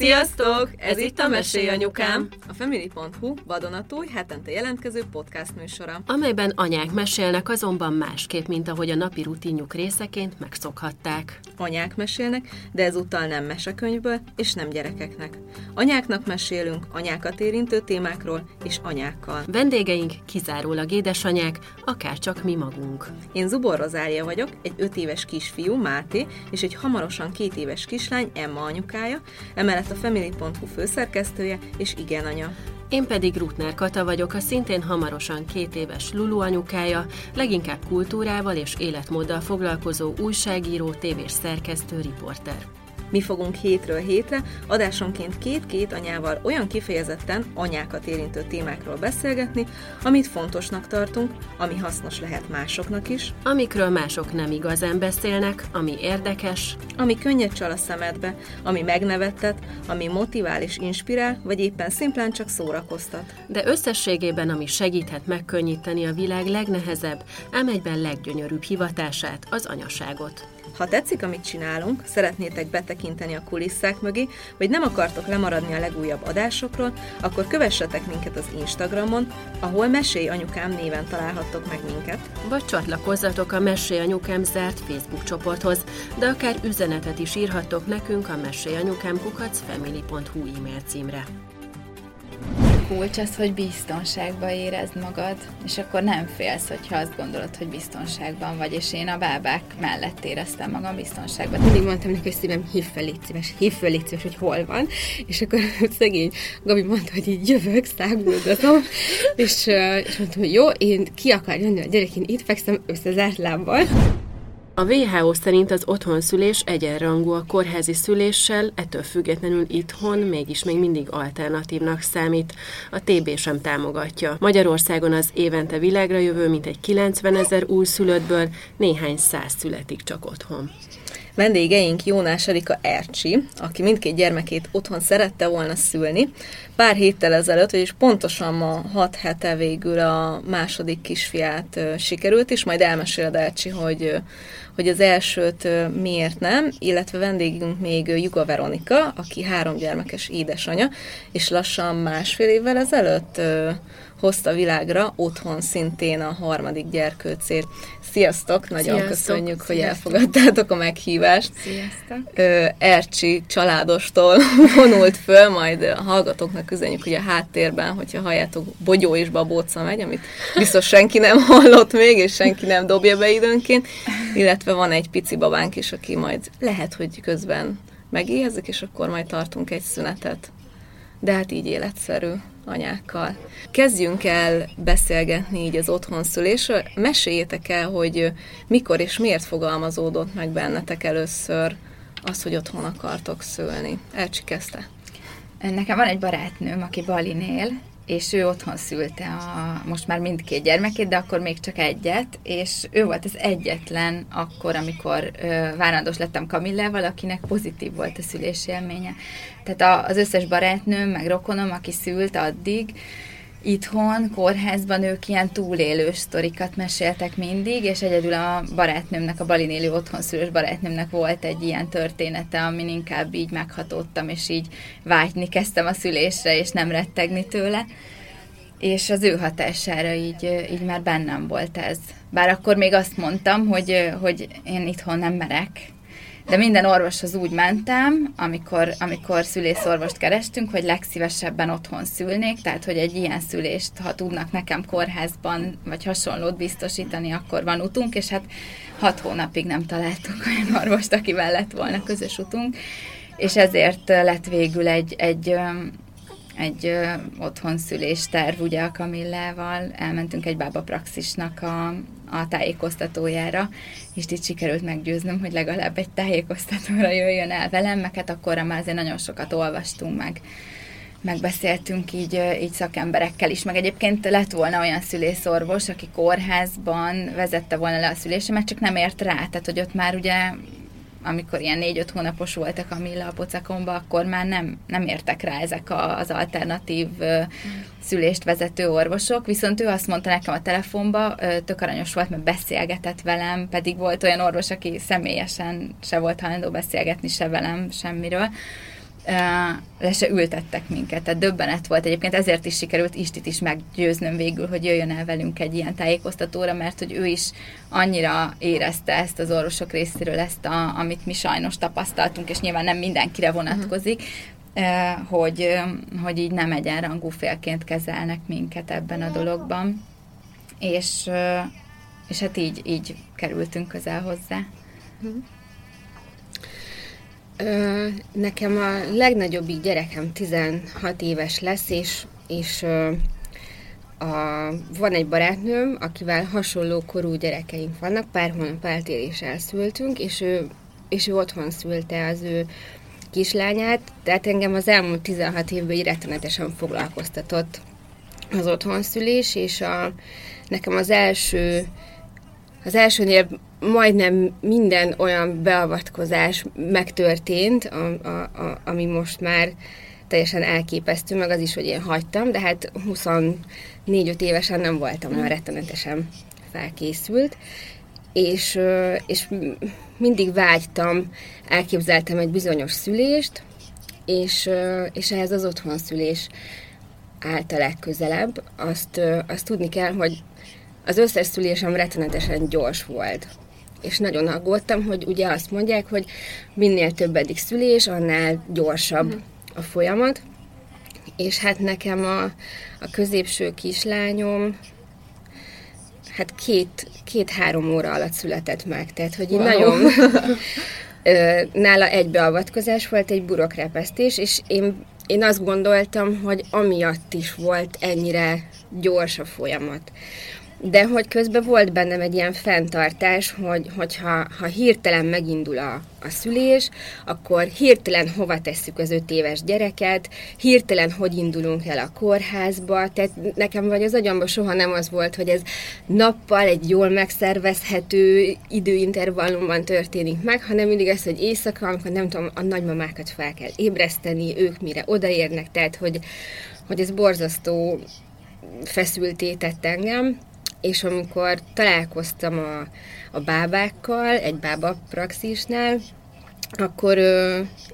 Sziasztok! Ez itt a Mesélj Anyukám! A Family.hu vadonatúj hetente jelentkező podcast műsora. Amelyben anyák mesélnek azonban másképp, mint ahogy a napi rutinjuk részeként megszokhatták. Anyák mesélnek, de ezúttal nem mesekönyvből és nem gyerekeknek. Anyáknak mesélünk anyákat érintő témákról és anyákkal. Vendégeink kizárólag édesanyák, akár csak mi magunk. Én Zubor Rozália vagyok, egy öt éves kisfiú, Máté, és egy hamarosan két éves kislány, Emma anyukája, emellett a Family.hu főszerkesztője és igen anya. Én pedig Rutner Kata vagyok, a szintén hamarosan két éves Lulu anyukája, leginkább kultúrával és életmóddal foglalkozó újságíró, tévés szerkesztő, riporter. Mi fogunk hétről hétre adásonként két-két anyával olyan kifejezetten anyákat érintő témákról beszélgetni, amit fontosnak tartunk, ami hasznos lehet másoknak is, Amikről mások nem igazán beszélnek, ami érdekes, ami könnyed csal a szemedbe, ami megnevettet, ami motivál és inspirál, vagy éppen szimplán csak szórakoztat. de összességében ami segíthet megkönnyíteni a világ legnehezebb, ám egyben leggyönyörűbb hivatását, az anyaságot. Ha tetszik, amit csinálunk, szeretnétek betekinteni a kulisszák mögé, vagy nem akartok lemaradni a legújabb adásokról, akkor kövessetek minket az Instagramon, ahol Mesélj Anyukám néven találhattok meg minket. Vagy csatlakozzatok a Mesélj Anyukám zárt Facebook csoporthoz, de akár üzenetet is írhattok nekünk a mesélyanyukám.family.hu e-mail címre. Kulcs az, hogy biztonságban érezd magad, és akkor nem félsz, hogyha azt gondolod, hogy biztonságban vagy, és én a bábák mellett éreztem magam biztonságban. mindig mondtam neki, hogy szívem, hív fel, légy szíves, hív fel, légy szíves, hogy hol van, és akkor szegény Gabi mondta, hogy így jövök, száguldozom, és, és mondtam, hogy jó, én ki akar jönni a gyerek, én itt fekszem összezárt lábbal. A WHO szerint az otthonszülés egyenrangú a kórházi szüléssel, ettől függetlenül itthon mégis még mindig alternatívnak számít. A TB sem támogatja. Magyarországon az évente világra jövő mintegy 90 ezer újszülöttből néhány száz születik csak otthon. Vendégeink Jónás Erika Ercsi, aki mindkét gyermekét otthon szerette volna szülni. Pár héttel ezelőtt, vagyis pontosan ma hat hete végül a második kisfiát sikerült, és majd elmeséled Ercsi, hogy, hogy az elsőt miért nem, illetve vendégünk még Juga Veronika, aki három gyermekes édesanya, és lassan másfél évvel ezelőtt hozta világra otthon szintén a harmadik gyerkőcét. Sziasztok! Nagyon Sziasztok! köszönjük, hogy Sziasztok! elfogadtátok a meghívást. Sziasztok! Ercsi családostól vonult föl, majd a hallgatóknak üzenjük, hogy a háttérben, hogyha halljátok, Bogyó és Babóca megy, amit biztos senki nem hallott még, és senki nem dobja be időnként, illetve van egy pici babánk is, aki majd lehet, hogy közben megéhezik, és akkor majd tartunk egy szünetet. De hát így életszerű anyákkal. Kezdjünk el beszélgetni így az otthonszülésről. Meséljétek el, hogy mikor és miért fogalmazódott meg bennetek először az, hogy otthon akartok szülni. Elcsi kezdte. Nekem van egy barátnőm, aki Balinél, és ő otthon szülte a, most már mindkét gyermekét, de akkor még csak egyet, és ő volt az egyetlen akkor, amikor ö, várandós lettem Kamillával, akinek pozitív volt a szülési élménye. Tehát a, az összes barátnőm, meg rokonom, aki szült addig, itthon, kórházban ők ilyen túlélős sztorikat meséltek mindig, és egyedül a barátnőmnek, a Balin élő otthonszülős barátnőmnek volt egy ilyen története, amin inkább így meghatódtam, és így vágyni kezdtem a szülésre, és nem rettegni tőle. És az ő hatására így, így már bennem volt ez. Bár akkor még azt mondtam, hogy, hogy én itthon nem merek, de minden orvoshoz úgy mentem, amikor, amikor szülészorvost kerestünk, hogy legszívesebben otthon szülnék, tehát hogy egy ilyen szülést, ha tudnak nekem kórházban vagy hasonlót biztosítani, akkor van utunk, és hát hat hónapig nem találtunk olyan orvost, akivel lett volna közös utunk, és ezért lett végül egy, egy, egy ö, otthonszülés terv ugye a Kamillával, elmentünk egy bába praxisnak a, a tájékoztatójára, és itt sikerült meggyőznöm, hogy legalább egy tájékoztatóra jöjjön el velem, meg hát akkorra már azért nagyon sokat olvastunk meg, megbeszéltünk így, így szakemberekkel is, meg egyébként lett volna olyan szülészorvos, aki kórházban vezette volna le a szülésemet, csak nem ért rá, tehát hogy ott már ugye amikor ilyen négy-öt hónapos voltak a Milla a pocakomba, akkor már nem, nem értek rá ezek a, az alternatív ö, szülést vezető orvosok, viszont ő azt mondta nekem a telefonba, tök aranyos volt, mert beszélgetett velem, pedig volt olyan orvos, aki személyesen se volt hajlandó beszélgetni se velem semmiről, le se ültettek minket. Tehát döbbenet volt egyébként, ezért is sikerült Istit is meggyőznöm végül, hogy jöjjön el velünk egy ilyen tájékoztatóra, mert hogy ő is annyira érezte ezt az orvosok részéről, ezt, a, amit mi sajnos tapasztaltunk, és nyilván nem mindenkire vonatkozik, uh-huh. hogy, hogy így nem egyenrangú félként kezelnek minket ebben a dologban. És, és hát így, így kerültünk közel hozzá. Uh-huh. Nekem a legnagyobbik gyerekem 16 éves lesz, és, és a, van egy barátnőm, akivel hasonló korú gyerekeink vannak, pár hónap eltéréssel szültünk, és ő, és ő otthon szülte az ő kislányát, tehát engem az elmúlt 16 évben így rettenetesen foglalkoztatott az otthonszülés, és a, nekem az első az elsőnél majdnem minden olyan beavatkozás megtörtént, a, a, a, ami most már teljesen elképesztő, meg az is, hogy én hagytam, de hát 24-5 évesen nem voltam olyan rettenetesen felkészült, és, és mindig vágytam, elképzeltem egy bizonyos szülést, és, és ehhez az otthon szülés állt a legközelebb. Azt, azt tudni kell, hogy az összes szülésem rettenetesen gyors volt. És nagyon aggódtam, hogy ugye azt mondják, hogy minél többedik szülés, annál gyorsabb uh-huh. a folyamat. És hát nekem a, a középső kislányom hát két, két-három óra alatt született meg, tehát hogy wow. nagyon nála egy beavatkozás volt, egy burokrepesztés, és én, én azt gondoltam, hogy amiatt is volt ennyire gyors a folyamat de hogy közben volt bennem egy ilyen fenntartás, hogy, hogyha ha hirtelen megindul a, a szülés, akkor hirtelen hova tesszük az öt éves gyereket, hirtelen hogy indulunk el a kórházba, tehát nekem vagy az agyamban soha nem az volt, hogy ez nappal egy jól megszervezhető időintervallumban történik meg, hanem mindig ez, hogy éjszaka, amikor nem tudom, a nagymamákat fel kell ébreszteni, ők mire odaérnek, tehát hogy, hogy ez borzasztó feszülté engem, és amikor találkoztam a, a bábákkal, egy bába praxisnál, akkor,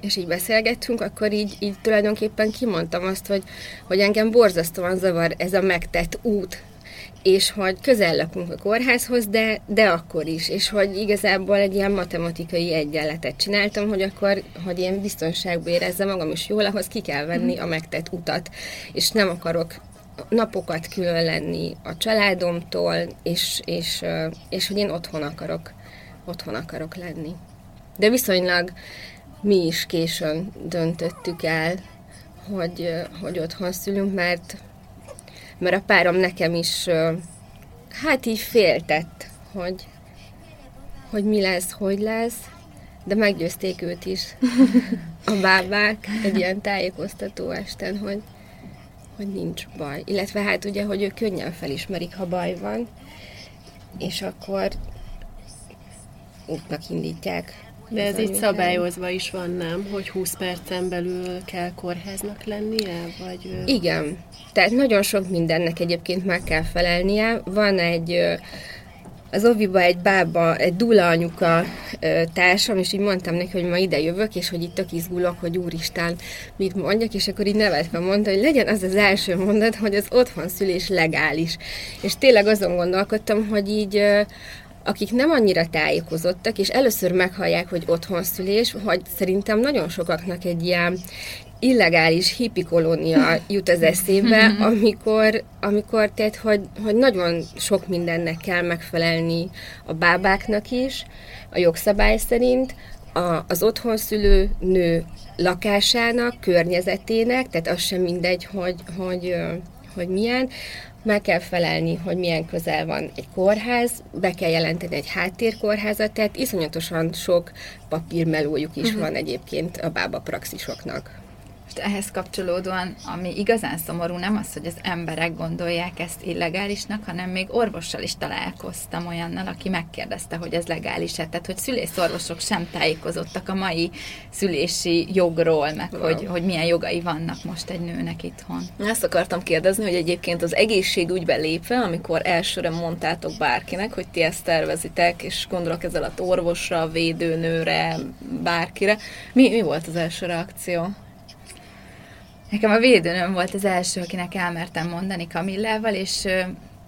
és így beszélgettünk, akkor így, így tulajdonképpen kimondtam azt, hogy, hogy engem borzasztóan zavar ez a megtett út, és hogy közel lakunk a kórházhoz, de, de akkor is, és hogy igazából egy ilyen matematikai egyenletet csináltam, hogy akkor, hogy én biztonságban érezze magam is jól, ahhoz ki kell venni a megtett utat, és nem akarok napokat külön lenni a családomtól, és, és, és hogy én otthon akarok, otthon akarok lenni. De viszonylag mi is későn döntöttük el, hogy, hogy otthon szülünk, mert, mert a párom nekem is hát így féltett, hogy, hogy mi lesz, hogy lesz, de meggyőzték őt is a bábák egy ilyen tájékoztató esten, hogy, hogy nincs baj. Illetve hát ugye, hogy ők könnyen felismerik, ha baj van, és akkor útnak indítják. De ez így szabályozva is van, nem? Hogy 20 percen belül kell kórháznak lennie? Vagy... Igen. Tehát nagyon sok mindennek egyébként meg kell felelnie. Van egy az oviba egy bába, egy dula anyuka ö, társam, és így mondtam neki, hogy ma ide jövök, és hogy itt tök izgulok, hogy úristen, mit mondjak, és akkor így nevetve mondta, hogy legyen az az első mondat, hogy az otthon szülés legális. És tényleg azon gondolkodtam, hogy így akik nem annyira tájékozottak, és először meghallják, hogy otthonszülés, hogy szerintem nagyon sokaknak egy ilyen illegális hippi kolónia jut az eszébe, amikor, amikor tehát, hogy, hogy nagyon sok mindennek kell megfelelni a bábáknak is, a jogszabály szerint, a, az otthonszülő nő lakásának, környezetének, tehát az sem mindegy, hogy, hogy, hogy milyen, meg kell felelni, hogy milyen közel van egy kórház, be kell jelenteni egy háttérkórházat, tehát iszonyatosan sok papírmelójuk is uh-huh. van egyébként a bába praxisoknak ehhez kapcsolódóan, ami igazán szomorú, nem az, hogy az emberek gondolják ezt illegálisnak, hanem még orvossal is találkoztam olyannal, aki megkérdezte, hogy ez legális-e. Tehát, hogy szülészorvosok sem tájékozottak a mai szülési jogról, meg wow. hogy, hogy milyen jogai vannak most egy nőnek itthon. Ezt akartam kérdezni, hogy egyébként az egészségügybe lépve, amikor elsőre mondtátok bárkinek, hogy ti ezt tervezitek, és gondolok ezzel a orvosra, védőnőre, bárkire, mi, mi volt az első reakció? Nekem a védőnöm volt az első, akinek elmertem mondani Kamillával, és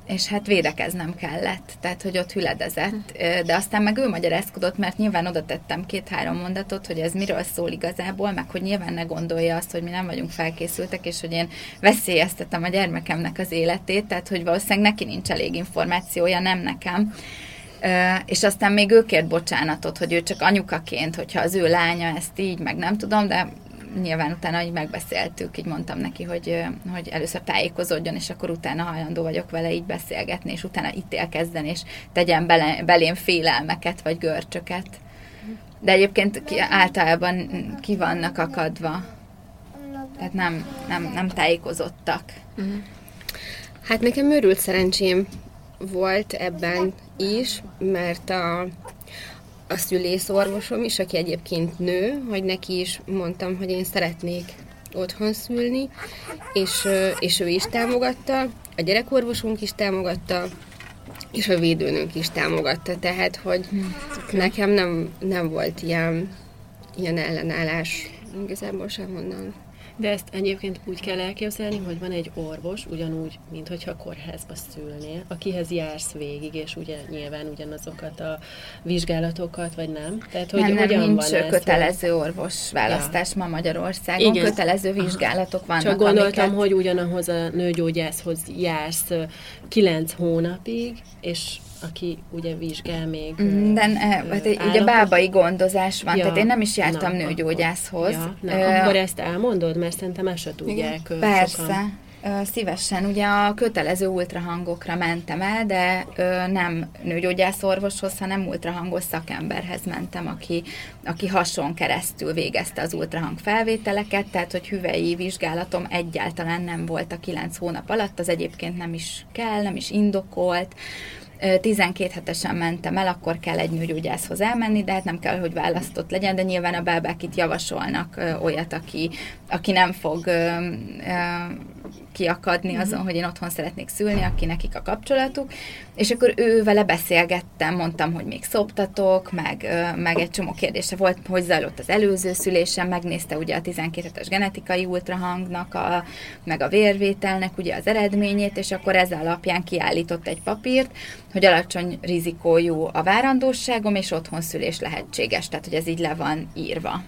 és hát védekeznem kellett, tehát hogy ott hüledezett, de aztán meg ő magyarázkodott, mert nyilván oda tettem két-három mondatot, hogy ez miről szól igazából, meg hogy nyilván ne gondolja azt, hogy mi nem vagyunk felkészültek, és hogy én veszélyeztetem a gyermekemnek az életét, tehát hogy valószínűleg neki nincs elég információja, nem nekem. És aztán még ő kért bocsánatot, hogy ő csak anyukaként, hogyha az ő lánya ezt így, meg nem tudom, de nyilván utána így megbeszéltük, így mondtam neki, hogy, hogy először tájékozódjon, és akkor utána hajlandó vagyok vele így beszélgetni, és utána ítélkezzen, és tegyen bele, belém félelmeket, vagy görcsöket. De egyébként ki, általában ki vannak akadva. Tehát nem, nem, nem tájékozottak. Uh-huh. Hát nekem őrült szerencsém volt ebben is, mert a, a szülészorvosom is, aki egyébként nő, hogy neki is mondtam, hogy én szeretnék otthon szülni, és, és ő is támogatta, a gyerekorvosunk is támogatta, és a védőnünk is támogatta, tehát, hogy nekem nem, nem volt ilyen, ilyen ellenállás igazából sem onnan. De ezt egyébként úgy kell elképzelni, hogy van egy orvos, ugyanúgy, mint hogyha kórházba szülnél, akihez jársz végig, és ugye nyilván ugyanazokat a vizsgálatokat, vagy nem? Tehát, hogy nem, nem, hogyan nincs van kötelező ez? orvos választás ja. ma Magyarországon, Igen. kötelező vizsgálatok vannak. Csak gondoltam, amiket... hogy ugyanahoz a nőgyógyászhoz jársz kilenc hónapig, és aki ugye vizsgál még. Mm, de ne, hát ugye bábai gondozás van, ja, tehát én nem is jártam na, nőgyógyászhoz. Ja, na, uh, akkor ezt elmondod, mert szerintem ezt se tudják igen, Persze. Sokan. Szívesen, ugye a kötelező ultrahangokra mentem el, de ö, nem nőgyógyászorvoshoz, hanem ultrahangos szakemberhez mentem, aki, aki hason keresztül végezte az ultrahang felvételeket, tehát hogy hüvei vizsgálatom egyáltalán nem volt a kilenc hónap alatt, az egyébként nem is kell, nem is indokolt, 12 hetesen mentem el, akkor kell egy nőgyógyászhoz elmenni, de hát nem kell, hogy választott legyen, de nyilván a bábák itt javasolnak olyat, aki, aki nem fog kiakadni mhm. azon, hogy én otthon szeretnék szülni, aki nekik a kapcsolatuk, és akkor ő vele beszélgettem, mondtam, hogy még szoptatok, meg, meg egy csomó kérdése volt, hogy zajlott az előző szülésem, megnézte ugye a 12 es genetikai ultrahangnak, a, meg a vérvételnek ugye az eredményét, és akkor ez alapján kiállított egy papírt, hogy alacsony rizikójú a várandóságom, és otthon szülés lehetséges, tehát hogy ez így le van írva.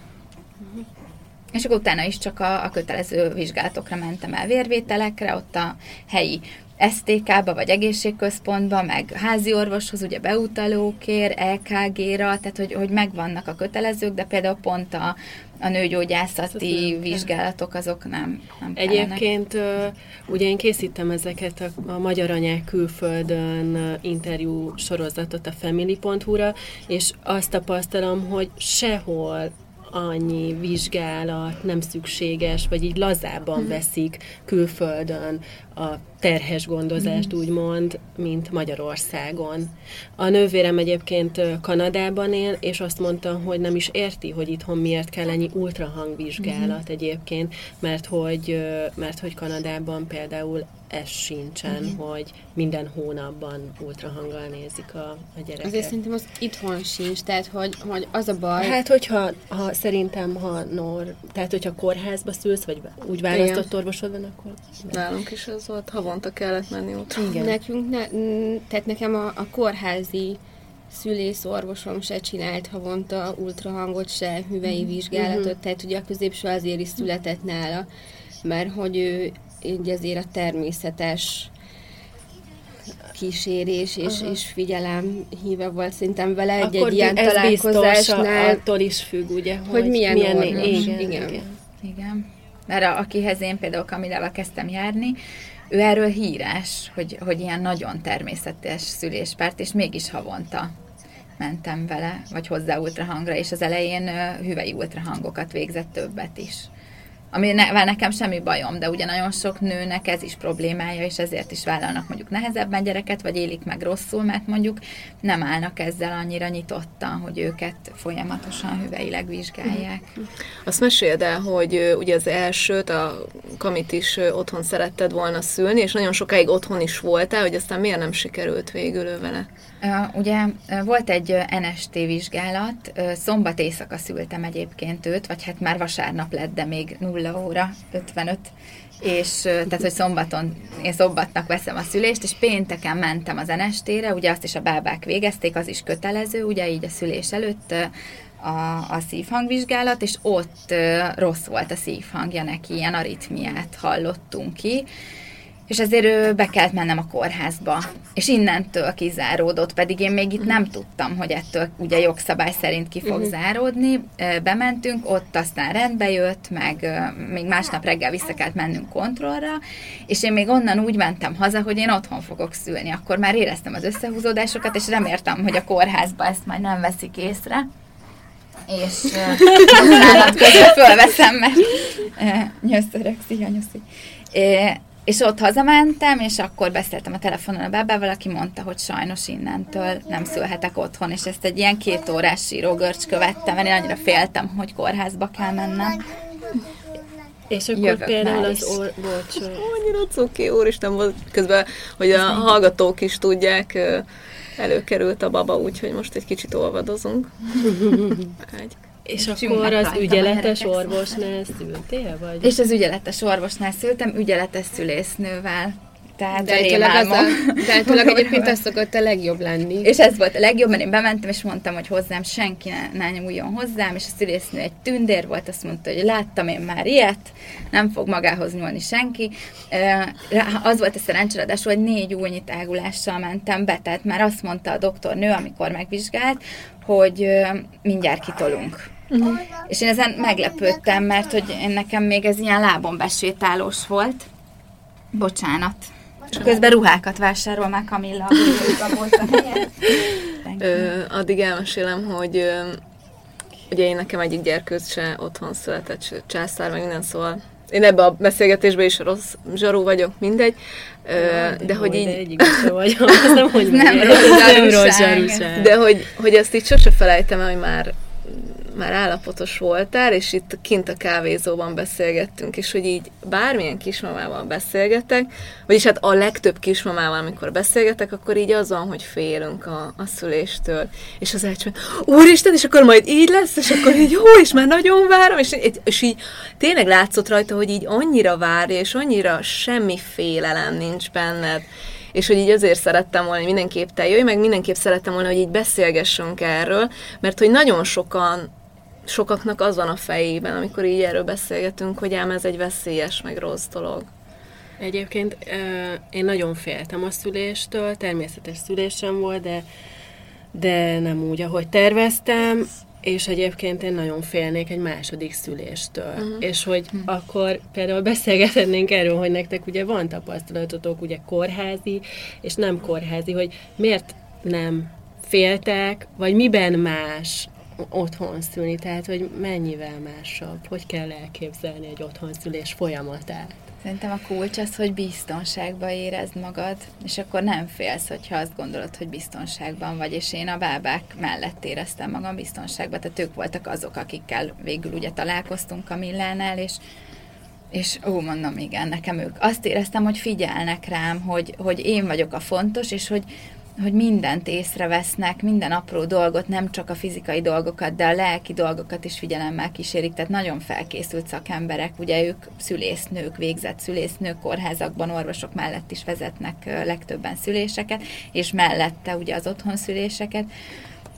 És akkor utána is csak a, a kötelező vizsgálatokra mentem el vérvételekre, ott a helyi STK-ba vagy egészségközpontba, meg házi orvoshoz, ugye beutalókér, EKG-ra, tehát hogy, hogy megvannak a kötelezők, de például pont a, a nőgyógyászati vizsgálatok azok nem, nem Egyébként ugye én készítem ezeket a, a Magyar Anyák külföldön interjú sorozatot a family.hu-ra, és azt tapasztalom, hogy sehol annyi vizsgálat nem szükséges, vagy így lazábban mhm. veszik külföldön a terhes gondozást, mm. úgymond, mint Magyarországon. A nővérem egyébként Kanadában él, és azt mondta, hogy nem is érti, hogy itthon miért kell ennyi ultrahangvizsgálat mm. egyébként, mert hogy, mert hogy Kanadában például ez sincsen, mm. hogy minden hónapban ultrahanggal nézik a, a gyereket. Azért szerintem az itthon sincs, tehát hogy, hogy az a baj... Hát, hogyha ha, szerintem, ha nor, tehát hogyha kórházba szülsz, vagy úgy választott Igen. orvosod van, akkor... Nálunk is az volt, havonta kellett menni ott. Igen. Nekünk, ne, tehát nekem a, a kórházi szülészorvosom se csinált havonta ultrahangot, se hüvei mhm. vizsgálatot, uh-huh. tehát ugye a középső azért is született nála, mert hogy ő így azért a természetes kísérés és, uh-huh. és figyelem híve volt szerintem vele egy, egy ilyen ez találkozásnál. attól is függ, ugye, hogy, hogy milyen, milyen orvos. Igen, igen. igen. igen. Mert a, akihez én például Kamilával kezdtem járni, ő erről híres, hogy, hogy ilyen nagyon természetes szüléspárt, és mégis havonta mentem vele, vagy hozzá ultrahangra, és az elején hüvei ultrahangokat végzett többet is ami ne, nekem semmi bajom, de ugye nagyon sok nőnek ez is problémája, és ezért is vállalnak mondjuk nehezebben gyereket, vagy élik meg rosszul, mert mondjuk nem állnak ezzel annyira nyitottan, hogy őket folyamatosan hüveileg vizsgálják. Azt meséld el, hogy ugye az elsőt, a kamit is otthon szeretted volna szülni, és nagyon sokáig otthon is voltál, hogy aztán miért nem sikerült végül vele? Ugye volt egy NST vizsgálat, szombat éjszaka szültem egyébként őt, vagy hát már vasárnap lett, de még 0 óra 55, és tehát, hogy szombaton, én szombatnak veszem a szülést, és pénteken mentem az NST-re, ugye azt is a bábák végezték, az is kötelező, ugye így a szülés előtt a, a szívhangvizsgálat, és ott rossz volt a szívhangja neki, ilyen aritmiát hallottunk ki, és ezért be kellett mennem a kórházba. És innentől kizáródott, pedig én még itt nem tudtam, hogy ettől ugye jogszabály szerint ki fog uh-huh. záródni. Bementünk, ott aztán rendbe jött, meg még másnap reggel vissza kellett mennünk kontrollra, és én még onnan úgy mentem haza, hogy én otthon fogok szülni. Akkor már éreztem az összehúzódásokat, és reméltem, hogy a kórházba ezt majd nem veszik észre és uh, közben fölveszem, mert uh, nyöszörök, szia, nyöszi. És ott hazamentem, és akkor beszéltem a telefonon a bábával, aki mondta, hogy sajnos innentől nem szülhetek otthon, és ezt egy ilyen két órás sírógörcs követtem, mert én annyira féltem, hogy kórházba kell mennem. És akkor Jövök például az or... Bocs. Annyira cuki, úristen, volt közben, hogy a hallgatók is tudják, előkerült a baba, úgyhogy most egy kicsit olvadozunk. és akkor az ügyeletes orvosnál szültél? Vagy? És az ügyeletes orvosnál szültem, ügyeletes szülésznővel. Tehát de általában, de általában egyébként az szokott a legjobb lenni. És ez volt a legjobb, mert én bementem, és mondtam, hogy hozzám senki ne, ne nyúljon hozzám, és a szülésznő egy tündér volt, azt mondta, hogy láttam én már ilyet, nem fog magához nyúlni senki. Az volt a szerencsé, hogy négy újnyi tágulással mentem be, tehát már azt mondta a doktornő, amikor megvizsgált, hogy mindjárt kitolunk. Uh-huh. És én ezen meglepődtem, mert hogy én nekem még ez ilyen lábon besétálós volt. Bocsánat. És közben ruhákat vásárol már Kamilla, volt a helyen. addig elmesélem, hogy ö, ugye én nekem egyik gyerkőz se otthon született, császár, meg minden, szóval én ebbe a beszélgetésbe is rossz zsarú vagyok, mindegy, de, de hogy így... Egyik vagyok, nem, hogy nem, nem rossz De hogy, hogy ezt így sose felejtem el, hogy már már állapotos voltál, és itt kint a kávézóban beszélgettünk, és hogy így bármilyen kismamával beszélgetek, vagyis hát a legtöbb kismamával, amikor beszélgetek, akkor így az van, hogy félünk a, a szüléstől. És az elcső, úristen, és akkor majd így lesz, és akkor így, jó, és már nagyon várom, és, és így tényleg látszott rajta, hogy így annyira várja, és annyira semmi félelem nincs benned. És hogy így azért szerettem volna, hogy mindenképp te jöjj, meg mindenképp szerettem volna, hogy így beszélgessünk erről, mert hogy nagyon sokan sokaknak az van a fejében, amikor így erről beszélgetünk, hogy ám ez egy veszélyes, meg rossz dolog. Egyébként én nagyon féltem a szüléstől, természetes szülésem volt, de, de nem úgy, ahogy terveztem, és egyébként én nagyon félnék egy második szüléstől. Uh-huh. És hogy uh-huh. akkor például beszélgetnénk erről, hogy nektek ugye van tapasztalatotok ugye kórházi, és nem kórházi, hogy miért nem féltek, vagy miben más otthon szülni, tehát hogy mennyivel másabb, hogy kell elképzelni egy otthonszülés folyamatát. Szerintem a kulcs az, hogy biztonságban érezd magad, és akkor nem félsz, hogyha azt gondolod, hogy biztonságban vagy, és én a bábák mellett éreztem magam biztonságban, tehát ők voltak azok, akikkel végül ugye találkoztunk a Millánál, és és ó, mondom, igen, nekem ők. Azt éreztem, hogy figyelnek rám, hogy, hogy én vagyok a fontos, és hogy, hogy mindent észrevesznek, minden apró dolgot, nem csak a fizikai dolgokat, de a lelki dolgokat is figyelemmel kísérik, tehát nagyon felkészült szakemberek, ugye ők szülésznők, végzett szülésznők, kórházakban, orvosok mellett is vezetnek legtöbben szüléseket, és mellette ugye az otthon szüléseket,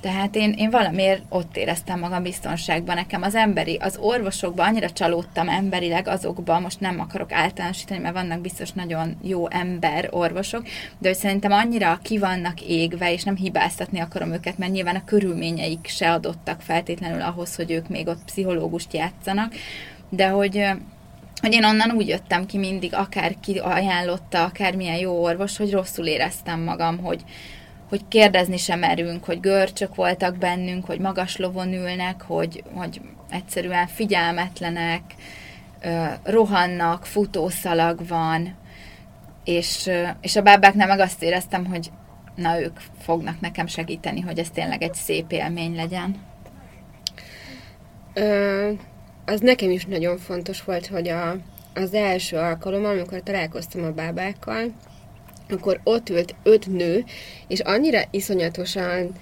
tehát én, én valamiért ott éreztem magam biztonságban. Nekem az emberi, az orvosokban annyira csalódtam emberileg azokban, most nem akarok általánosítani, mert vannak biztos nagyon jó ember orvosok, de hogy szerintem annyira ki vannak égve, és nem hibáztatni akarom őket, mert nyilván a körülményeik se adottak feltétlenül ahhoz, hogy ők még ott pszichológust játszanak, de hogy hogy én onnan úgy jöttem ki mindig, akár ki ajánlotta, akármilyen jó orvos, hogy rosszul éreztem magam, hogy, hogy kérdezni sem merünk, hogy görcsök voltak bennünk, hogy magas lovon ülnek, hogy, hogy egyszerűen figyelmetlenek, rohannak, futószalag van, és, és a bábáknál meg azt éreztem, hogy na ők fognak nekem segíteni, hogy ez tényleg egy szép élmény legyen. Ö, az nekem is nagyon fontos volt, hogy a, az első alkalom, amikor találkoztam a bábákkal, akkor ott ült öt nő, és annyira iszonyatosan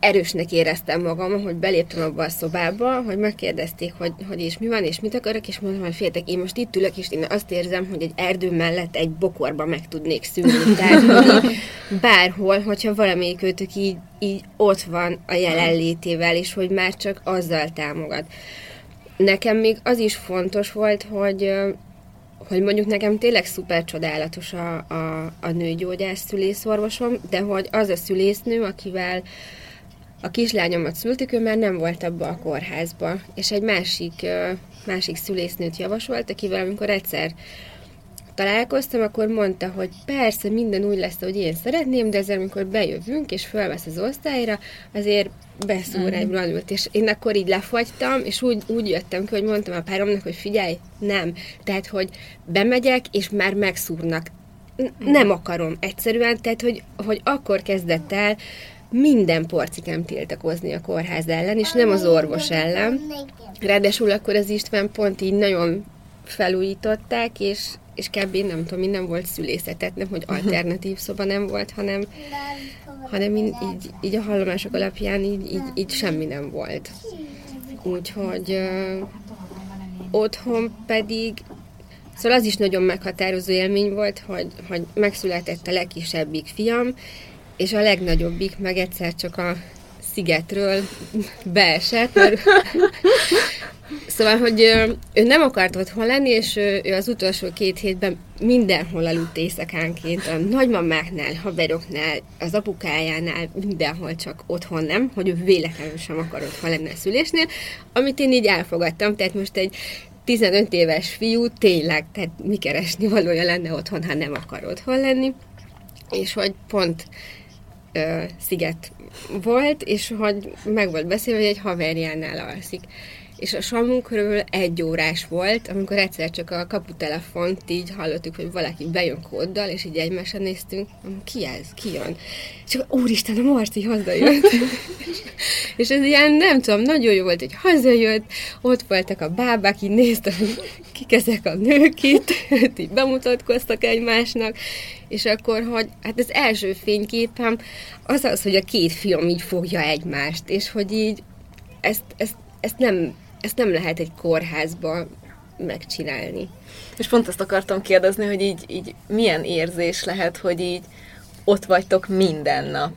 erősnek éreztem magam, hogy beléptem abba a szobába, hogy megkérdezték, hogy, hogy és mi van, és mit akarok, és mondtam, hogy féltek, én most itt ülök, és én azt érzem, hogy egy erdő mellett egy bokorba meg tudnék szülni. Tehát, bárhol, hogyha valamelyik őtök így, így ott van a jelenlétével, és hogy már csak azzal támogat. Nekem még az is fontos volt, hogy hogy mondjuk nekem tényleg szuper csodálatos a, a, a nőgyógyász szülészorvosom, de hogy az a szülésznő, akivel a kislányomat szültük, ő már nem volt abba a kórházba, és egy másik, másik szülésznőt javasolt, akivel amikor egyszer találkoztam, akkor mondta, hogy persze minden úgy lesz, hogy én szeretném, de ezzel, amikor bejövünk és felvesz az osztályra, azért beszúr uh-huh. egy blanült, és én akkor így lefagytam, és úgy, úgy jöttem ki, hogy mondtam a páromnak, hogy figyelj, nem. Tehát, hogy bemegyek, és már megszúrnak. Nem akarom egyszerűen, tehát, hogy, hogy akkor kezdett el minden porcikám tiltakozni a kórház ellen, és nem az orvos ellen. Ráadásul akkor az István pont így nagyon felújították, és, és kb. nem tudom, minden volt szülészetet, nem, hogy alternatív szoba nem volt, hanem, hanem így, így, így a hallomások alapján így, így, így semmi nem volt. Úgyhogy uh, otthon pedig Szóval az is nagyon meghatározó élmény volt, hogy, hogy megszületett a legkisebbik fiam, és a legnagyobbik meg egyszer csak a szigetről beesett, mert Szóval, hogy ő nem akart otthon lenni, és ő az utolsó két hétben mindenhol aludt éjszakánként, a nagymamáknál, haveroknál, az apukájánál, mindenhol csak otthon nem, hogy ő véletlenül sem akar otthon lenni a szülésnél, amit én így elfogadtam, tehát most egy 15 éves fiú tényleg, tehát mi keresni valója lenne otthon, ha nem akar otthon lenni, és hogy pont ö, sziget volt, és hogy meg volt beszélve, hogy egy haverjánál alszik és a Samu körül egy órás volt, amikor egyszer csak a kaputelefont így hallottuk, hogy valaki bejön kóddal, és így egymásra néztünk, ki ez, ki jön? És csak, úristen, a Marci hazajött. és ez ilyen, nem tudom, nagyon jó volt, hogy hazajött, ott voltak a bábák, így néztem, hogy kik ezek a nők itt, így bemutatkoztak egymásnak, és akkor, hogy hát az első fényképem az az, hogy a két fiam így fogja egymást, és hogy így ezt, ezt, ezt nem ezt nem lehet egy kórházba megcsinálni. És pont azt akartam kérdezni, hogy így, így milyen érzés lehet, hogy így ott vagytok minden nap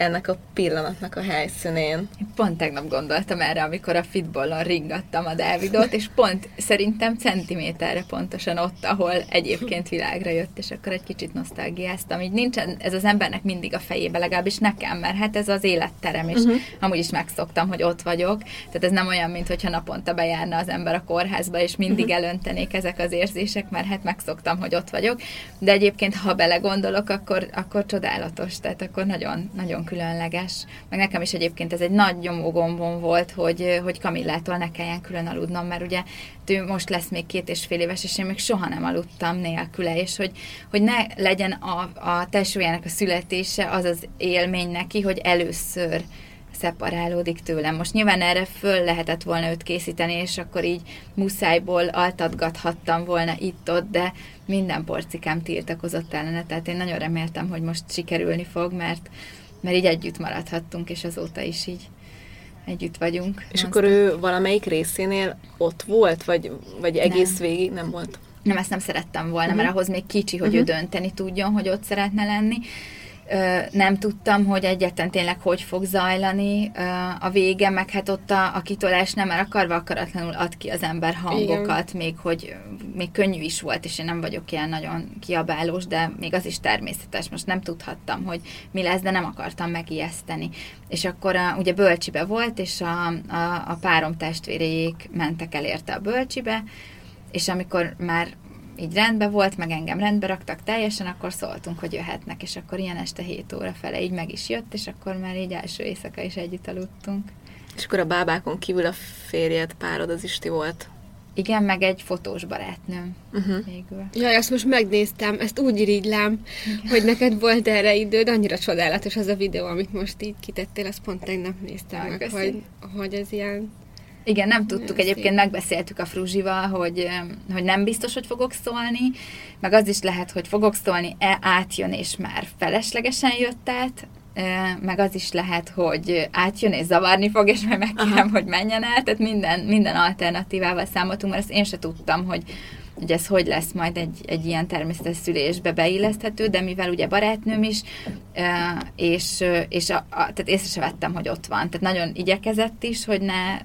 ennek a pillanatnak a helyszínén. Én pont tegnap gondoltam erre, amikor a fitballon ringattam a Dávidot, és pont szerintem centiméterre pontosan ott, ahol egyébként világra jött, és akkor egy kicsit nosztalgiáztam. Így nincsen ez az embernek mindig a fejébe, legalábbis nekem, mert hát ez az életterem, és uh-huh. amúgy is megszoktam, hogy ott vagyok. Tehát ez nem olyan, mint hogyha naponta bejárna az ember a kórházba, és mindig uh-huh. elöntenék ezek az érzések, mert hát megszoktam, hogy ott vagyok. De egyébként, ha belegondolok, akkor, akkor csodálatos, tehát akkor nagyon, nagyon különleges. Meg nekem is egyébként ez egy nagy nyomógombom volt, hogy, hogy Kamillától ne kelljen külön aludnom, mert ugye ő most lesz még két és fél éves, és én még soha nem aludtam nélküle, és hogy, hogy ne legyen a, a tesójának a születése az az élmény neki, hogy először szeparálódik tőlem. Most nyilván erre föl lehetett volna őt készíteni, és akkor így muszájból altatgathattam volna itt-ott, de minden porcikám tiltakozott ellene, tehát én nagyon reméltem, hogy most sikerülni fog, mert mert így együtt maradhattunk, és azóta is így együtt vagyunk. És akkor ő valamelyik részénél ott volt, vagy, vagy egész nem. végig nem volt? Nem, ezt nem szerettem volna, uh-huh. mert ahhoz még kicsi, hogy uh-huh. ő dönteni tudjon, hogy ott szeretne lenni nem tudtam, hogy egyetlen tényleg hogy fog zajlani a vége, meg hát ott a, a kitolás nem, mert akarva akaratlanul ad ki az ember hangokat, Igen. még hogy még könnyű is volt, és én nem vagyok ilyen nagyon kiabálós, de még az is természetes. Most nem tudhattam, hogy mi lesz, de nem akartam megijeszteni. És akkor a, ugye bölcsibe volt, és a, a, a párom testvéréjék mentek el érte a bölcsibe, és amikor már így rendbe volt, meg engem rendbe raktak teljesen, akkor szóltunk, hogy jöhetnek, és akkor ilyen este 7 óra fele így meg is jött, és akkor már így első éjszaka is együtt aludtunk. És akkor a bábákon kívül a férjed, párod az Isti volt? Igen, meg egy fotós barátnőm uh-huh. végül. Jaj, azt most megnéztem, ezt úgy irigylám, Igen. hogy neked volt erre időd, annyira csodálatos az a videó, amit most így kitettél, azt pont tegnap néztem ja, meg, hogy, hogy ez ilyen Igen, nem tudtuk egyébként, megbeszéltük a Fruzsival, hogy, hogy nem biztos, hogy fogok szólni, meg az is lehet, hogy fogok szólni, e, átjön és már feleslegesen jött át, meg az is lehet, hogy átjön és zavarni fog, és majd megkérem, Aha. hogy menjen el, tehát minden, minden alternatívával számoltunk, mert ezt én se tudtam, hogy, hogy ez hogy lesz majd egy, egy ilyen természetes szülésbe beilleszthető, de mivel ugye barátnőm is, és, és a, a, tehát észre se vettem, hogy ott van. Tehát nagyon igyekezett is, hogy ne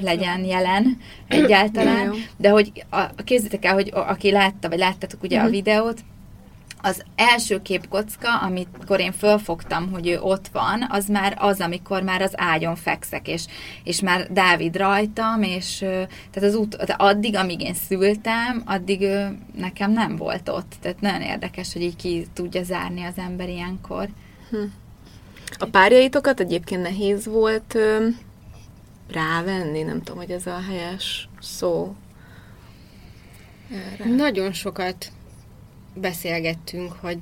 legyen jelen egyáltalán, de hogy a, képzeljétek el, hogy aki látta, vagy láttatok ugye a mhm. videót, az első képkocka, amikor én fölfogtam, hogy ő ott van, az már az, amikor már az ágyon fekszek, és, és már Dávid rajtam, és tehát az út, tehát addig, amíg én szültem, addig ő nekem nem volt ott. Tehát nagyon érdekes, hogy így ki tudja zárni az ember ilyenkor. Hm. A párjaitokat egyébként nehéz volt rávenni, nem tudom, hogy ez a helyes szó. Erre. Nagyon sokat beszélgettünk, hogy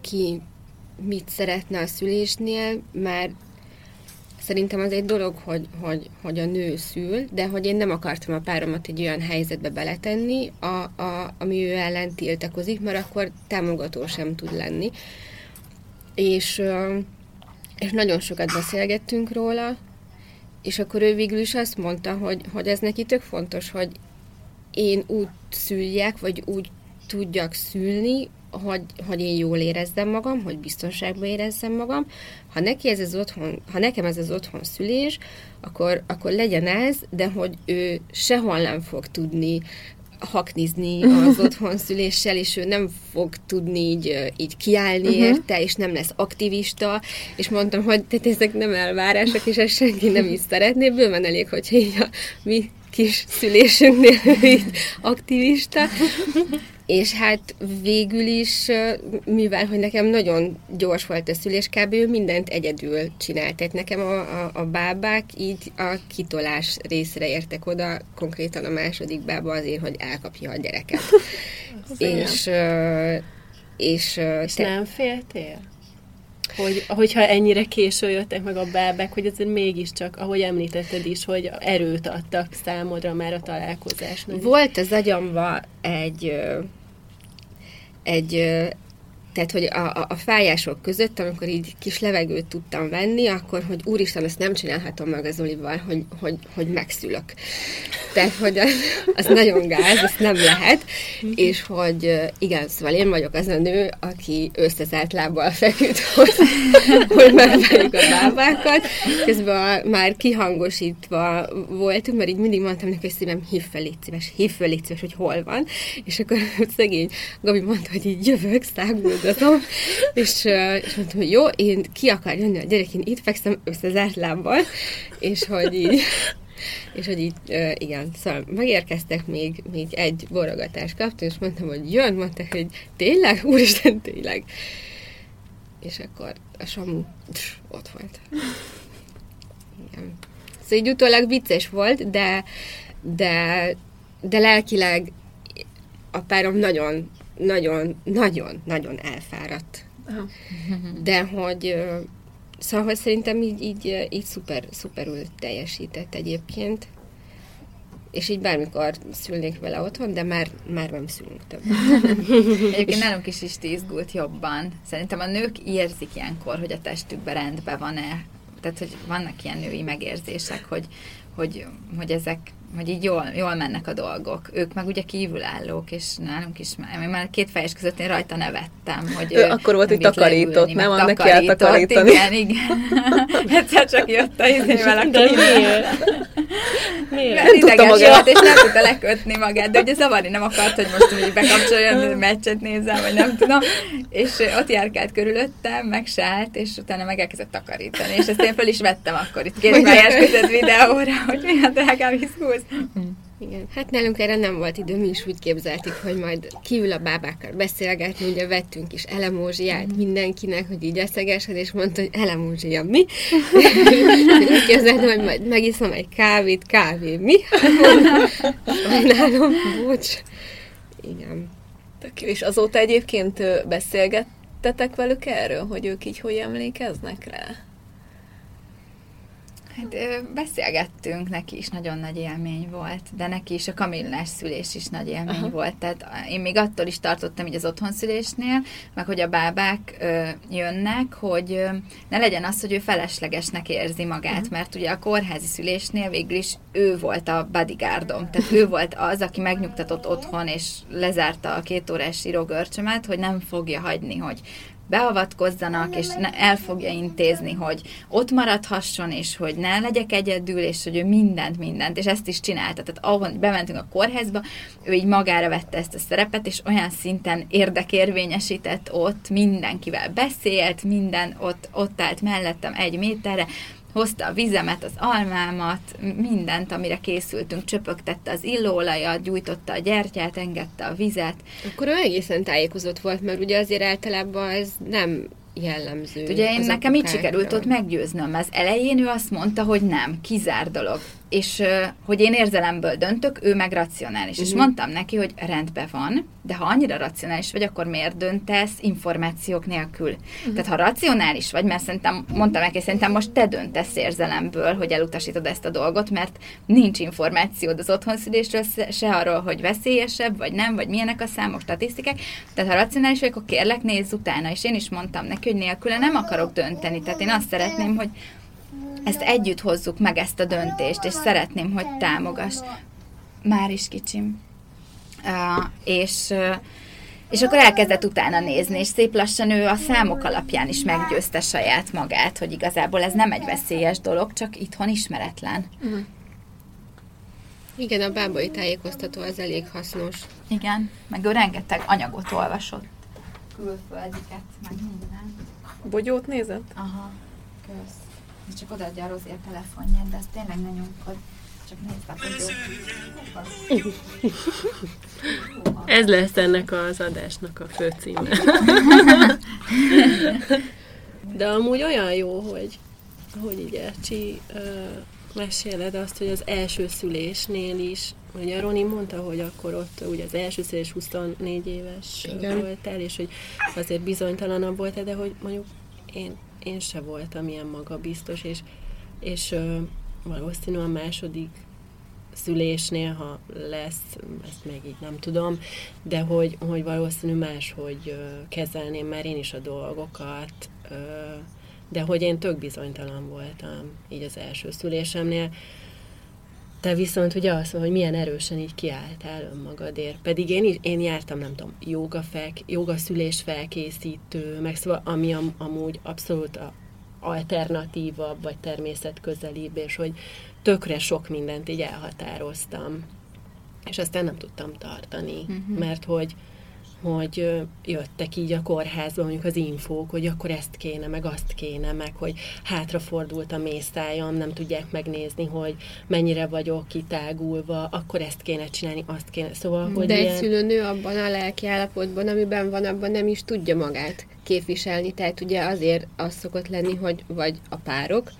ki mit szeretne a szülésnél, mert szerintem az egy dolog, hogy, hogy, hogy a nő szül, de hogy én nem akartam a páromat egy olyan helyzetbe beletenni, a, a, ami ő ellen tiltakozik, mert akkor támogató sem tud lenni. És, és nagyon sokat beszélgettünk róla, és akkor ő végül is azt mondta, hogy, hogy ez neki tök fontos, hogy én úgy szüljek, vagy úgy tudjak szülni, hogy, hogy én jól érezzem magam, hogy biztonságban érezzem magam. Ha, neki ez az otthon, ha nekem ez az otthon szülés, akkor, akkor legyen ez, de hogy ő sehol nem fog tudni haknizni az otthon szüléssel, és ő nem fog tudni így, így kiállni uh-huh. érte, és nem lesz aktivista, és mondtam, hogy tehát ezek nem elvárások, és ezt senki nem is szeretné, bőven elég, hogyha így a mi kis szülésünknél így aktivista, és hát végül is, mivel hogy nekem nagyon gyors volt a szülés, kb. ő mindent egyedül csinált. Tehát nekem a, a, a bábák így a kitolás részre értek oda, konkrétan a második bába azért, hogy elkapja a gyereket. és, és, és te... nem féltél? hogy, hogyha ennyire késő jöttek meg a bábek, hogy azért mégiscsak, ahogy említetted is, hogy erőt adtak számodra már a találkozásnak. Volt az agyamba egy egy tehát, hogy a, a, a fájások között, amikor így kis levegőt tudtam venni, akkor, hogy úristen, ezt nem csinálhatom meg az Olival, hogy, hogy, hogy megszülök. Tehát, hogy az, az nagyon gáz, ezt nem lehet, és hogy igen, szóval én vagyok az a nő, aki összezárt lábbal feküdt, hogy, hogy megvárjuk a bábákat. Közben már kihangosítva voltunk, mert így mindig mondtam neki, hogy szívem, hív fel, légy szíves, hív fel, légy szíves, hogy hol van. És akkor szegény Gabi mondta, hogy így jövök, száguldozom, és, és mondtam, hogy jó, én ki akar jönni a gyerek, én itt fekszem összezárt lábbal, és hogy így és hogy így, igen, szóval megérkeztek, még, még egy borogatást kaptam, és mondtam, hogy jön, mondták, hogy tényleg? Úristen, tényleg. És akkor a Samu ott volt. Igen. Szóval így utólag vicces volt, de, de, de lelkileg a párom nagyon, nagyon, nagyon, nagyon elfáradt. Aha. De hogy Szóval, hogy szerintem így, így, így szuper, szuperül teljesített egyébként. És így bármikor szülnék vele otthon, de már, már nem szülünk több. Egyébként nálunk is is izgult jobban. Szerintem a nők érzik ilyenkor, hogy a testükben rendben van-e. Tehát, hogy vannak ilyen női megérzések, hogy, hogy, hogy ezek hogy így jól, jól mennek a dolgok. Ők meg ugye kívülállók, és nálunk is már, én már két fejes között én rajta nevettem, hogy ő, akkor volt, hogy takarított, nem? Annak kell takarítani. Igen, igen. Egyszer csak jött a izével a miért? Miért? Nem tudta magát. és nem tudta lekötni magát, de ugye zavarni nem akart, hogy most így bekapcsoljon, meccset nézzel, vagy nem tudom. És ott járkált körülöttem, megsállt, és utána meg elkezdett takarítani. És ezt én fel is vettem akkor itt két fejes között videóra, hogy mi a drágám izgul Mm. Igen, hát nálunk erre nem volt idő, mi is úgy képzeltük, hogy majd kívül a bábákkal beszélgetni, ugye vettünk is elemózsiát mm. mindenkinek, hogy így eszegesed, és mondta, hogy elemózsia mi? úgy képzeltem, hogy majd megiszom egy kávét, kávé mi? Sajnálom, bocs. Igen. Tök És azóta egyébként beszélgettetek velük erről, hogy ők így hogy emlékeznek rá? Hát beszélgettünk, neki is nagyon nagy élmény volt, de neki is a kamillás szülés is nagy élmény Aha. volt. Tehát én még attól is tartottam így az otthonszülésnél, meg hogy a bábák ö, jönnek, hogy ö, ne legyen az, hogy ő feleslegesnek érzi magát, Aha. mert ugye a kórházi szülésnél végül is ő volt a bodyguardom, tehát ő volt az, aki megnyugtatott otthon, és lezárta a két órás írógörcsömet, hogy nem fogja hagyni, hogy beavatkozzanak, és ne, el fogja intézni, hogy ott maradhasson, és hogy ne legyek egyedül, és hogy ő mindent, mindent, és ezt is csinálta. Tehát ahol bementünk a kórházba, ő így magára vette ezt a szerepet, és olyan szinten érdekérvényesített ott, mindenkivel beszélt, minden ott, ott állt mellettem egy méterre, hozta a vizemet, az almámat, mindent, amire készültünk, csöpögtette az illóolajat, gyújtotta a gyertyát, engedte a vizet. Akkor ő egészen tájékozott volt, mert ugye azért általában ez nem jellemző. Ugye én nekem így sikerült ott meggyőznöm, az elején ő azt mondta, hogy nem, kizár dolog és hogy én érzelemből döntök, ő meg racionális. Uh-huh. És mhm. mondtam neki, hogy rendben van, de ha annyira racionális vagy, akkor miért döntesz információk nélkül? Uh-huh. Tehát ha racionális vagy, mert szerintem, mondtam neki, szerintem most te döntesz érzelemből, hogy elutasítod ezt a dolgot, mert nincs információd az otthonszülésről, se arról, hogy veszélyesebb, vagy nem, vagy milyenek a számok, statisztikák. Tehát ha racionális vagy, akkor kérlek, nézz utána. És én is mondtam neki, hogy nélküle nem akarok dönteni. Tehát én azt szeretném, hogy ezt együtt hozzuk meg ezt a döntést, és szeretném, hogy támogass. Már is kicsim. Uh, és, uh, és akkor elkezdett utána nézni, és szép lassan ő a számok alapján is meggyőzte saját magát, hogy igazából ez nem egy veszélyes dolog, csak itthon ismeretlen. Uh-huh. Igen, a bábai tájékoztató az elég hasznos. Igen, meg ő rengeteg anyagot olvasott. Külföldiket, meg minden. Bogyót nézett? Aha, kösz csak odaadja a Rozi a telefonját, de azt tényleg ne nyomkod. Csak nézd a Ez lesz ennek az adásnak a főcíme. De amúgy olyan jó, hogy, hogy így Ercsi uh, meséled azt, hogy az első szülésnél is, ugye Roni mondta, hogy akkor ott ugye az első szülés 24 éves Igen. voltál, és hogy azért bizonytalanabb voltál, de hogy mondjuk én én se voltam ilyen magabiztos, és, és ö, valószínű a második szülésnél, ha lesz, ezt még így nem tudom, de hogy, hogy valószínű máshogy ö, kezelném már én is a dolgokat, ö, de hogy én tök bizonytalan voltam így az első szülésemnél, te viszont ugye azt mondod, hogy milyen erősen így kiálltál önmagadért. Pedig én, is, én jártam, nem tudom, joga, fel, joga szülés felkészítő, meg szóval, ami am, amúgy abszolút a alternatívabb, vagy természetközelibb, és hogy tökre sok mindent így elhatároztam. És aztán nem tudtam tartani, uh-huh. mert hogy hogy jöttek így a kórházba mondjuk az infók, hogy akkor ezt kéne, meg azt kéne, meg hogy hátrafordult a mészájam, nem tudják megnézni, hogy mennyire vagyok kitágulva, akkor ezt kéne csinálni, azt kéne. Szóval, hogy De egy ilyen... szülőnő abban a lelki állapotban, amiben van, abban nem is tudja magát képviselni, tehát ugye azért az szokott lenni, hogy vagy a párok,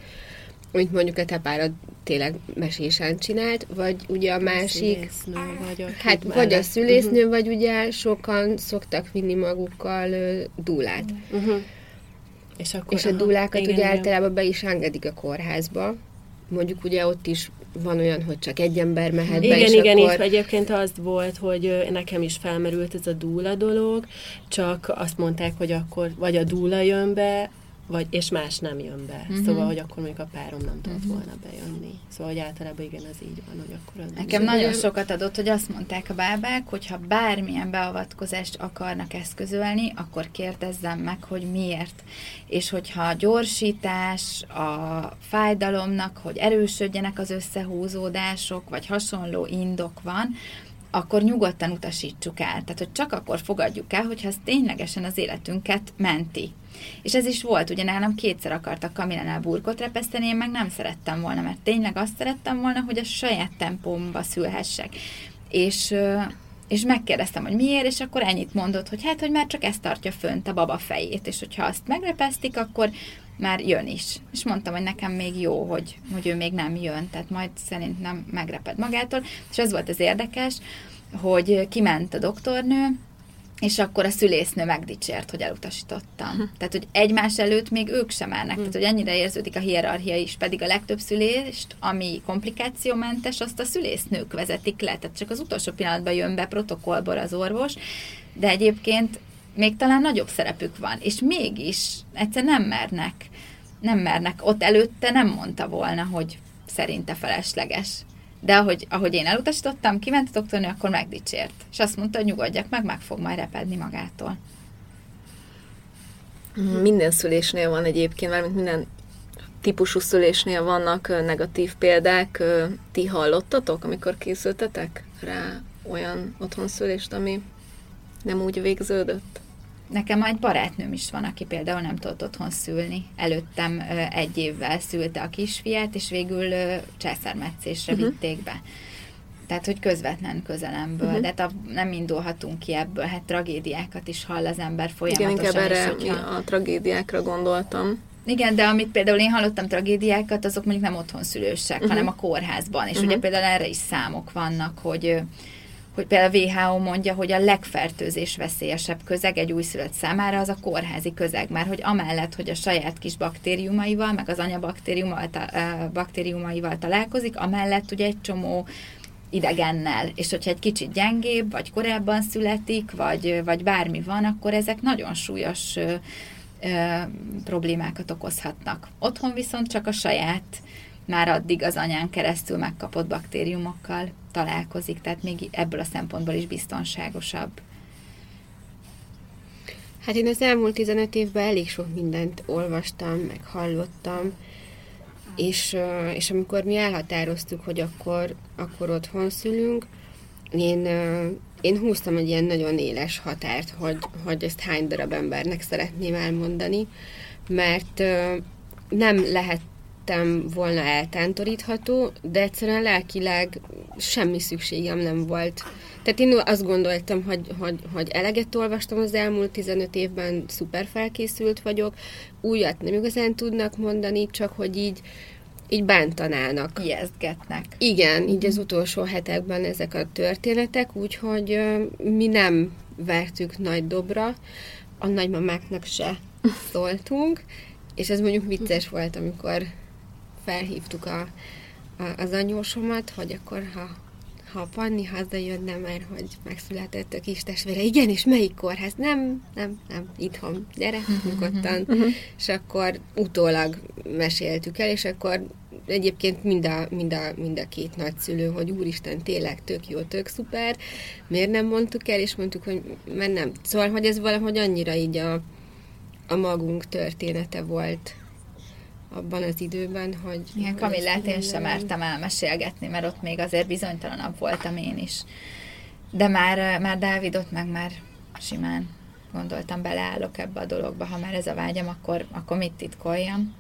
mint mondjuk a te párod tényleg mesésen csinált, vagy ugye a másik... A vagy a hát vagy a szülésznő, uh-huh. vagy ugye sokan szoktak vinni magukkal uh, dúlát. Uh-huh. És, akkor, és a dúlákat igen, ugye igen. általában be is engedik a kórházba. Mondjuk ugye ott is van olyan, hogy csak egy ember mehet igen, be, és Igen, akkor... itt egyébként az volt, hogy nekem is felmerült ez a dúla dolog, csak azt mondták, hogy akkor vagy a dúla jön be, vagy, és más nem jön be. Uh-huh. Szóval, hogy akkor még a párom nem tudott uh-huh. volna bejönni. Szóval, hogy általában igen, az így van, hogy akkor az Nekem nagyon sokat adott, hogy azt mondták a bábák, hogy ha bármilyen beavatkozást akarnak eszközölni, akkor kérdezzem meg, hogy miért. És hogyha a gyorsítás, a fájdalomnak, hogy erősödjenek az összehúzódások, vagy hasonló indok van, akkor nyugodtan utasítsuk el. Tehát, hogy csak akkor fogadjuk el, hogyha ez ténylegesen az életünket menti. És ez is volt, ugye nálam kétszer akartak Kamilánál burkot repeszteni, én meg nem szerettem volna, mert tényleg azt szerettem volna, hogy a saját tempómba szülhessek. És és megkérdeztem, hogy miért, és akkor ennyit mondott, hogy hát, hogy már csak ezt tartja fönt a baba fejét, és hogyha azt megrepesztik, akkor már jön is. És mondtam, hogy nekem még jó, hogy, hogy ő még nem jön, tehát majd szerintem megreped magától. És ez volt az érdekes, hogy kiment a doktornő, és akkor a szülésznő megdicsért, hogy elutasítottam. Hm. Tehát, hogy egymás előtt még ők sem mernek. Hm. Tehát, hogy ennyire érződik a hierarchia is, pedig a legtöbb szülést, ami komplikációmentes, azt a szülésznők vezetik le. Tehát csak az utolsó pillanatban jön be protokollból az orvos, de egyébként még talán nagyobb szerepük van, és mégis egyszer nem mernek, nem mernek. Ott előtte nem mondta volna, hogy szerinte felesleges. De ahogy, ahogy én elutasítottam, kiment a doktornő, akkor megdicsért. És azt mondta, hogy nyugodjak meg, meg fog majd repedni magától. Minden szülésnél van egyébként, mert minden típusú szülésnél vannak negatív példák. Ti hallottatok, amikor készültetek rá olyan otthonszülést, ami nem úgy végződött? Nekem egy barátnőm is van, aki például nem tudott otthon szülni. Előttem egy évvel szülte a kisfiát, és végül császármetszésre uh-huh. vitték be. Tehát, hogy közvetlen közelemből. Uh-huh. De hát nem indulhatunk ki ebből, hát tragédiákat is hall az ember folyamatosan. Igen, inkább erre hogyha... a tragédiákra gondoltam. Igen, de amit például én hallottam tragédiákat, azok mondjuk nem otthon szülősek, uh-huh. hanem a kórházban. És uh-huh. ugye például erre is számok vannak, hogy hogy például a WHO mondja, hogy a legfertőzés veszélyesebb közeg egy újszülött számára az a kórházi közeg, már hogy amellett, hogy a saját kis baktériumaival, meg az anyabaktériumaival baktériumaival találkozik, amellett ugye egy csomó idegennel, és hogyha egy kicsit gyengébb, vagy korábban születik, vagy, vagy bármi van, akkor ezek nagyon súlyos ö, ö, problémákat okozhatnak. Otthon viszont csak a saját már addig az anyán keresztül megkapott baktériumokkal találkozik, tehát még ebből a szempontból is biztonságosabb. Hát én az elmúlt 15 évben elég sok mindent olvastam, meg hallottam, és, és amikor mi elhatároztuk, hogy akkor, akkor otthon szülünk, én, én húztam egy ilyen nagyon éles határt, hogy, hogy ezt hány darab embernek szeretném elmondani, mert nem lehet lettem volna eltántorítható, de egyszerűen lelkileg semmi szükségem nem volt. Tehát én azt gondoltam, hogy, hogy, hogy eleget olvastam az elmúlt 15 évben, szuper felkészült vagyok, újat nem igazán tudnak mondani, csak hogy így így bántanának. Ijesztgetnek. Igen, így az utolsó hetekben ezek a történetek, úgyhogy mi nem vertük nagy dobra, a nagymamáknak se szóltunk, és ez mondjuk vicces volt, amikor felhívtuk a, a, az anyósomat, hogy akkor ha, ha a Panni hazajönne, mert hogy megszületett a kis testvére, igen, és melyik kórház? Nem, nem, nem, itthon, gyere, nyugodtan. Uh-huh. És akkor utólag meséltük el, és akkor egyébként mind a, mind, a, mind a két nagyszülő, hogy úristen, tényleg tök jó, tök szuper, miért nem mondtuk el, és mondtuk, hogy mert nem. Szóval, hogy ez valahogy annyira így a, a magunk története volt abban az időben, hogy... Igen, Kamillát én sem mertem elmesélgetni, mert ott még azért bizonytalanabb voltam én is. De már, már Dávidot meg már simán gondoltam, beleállok ebbe a dologba, ha már ez a vágyam, akkor, akkor mit titkoljam.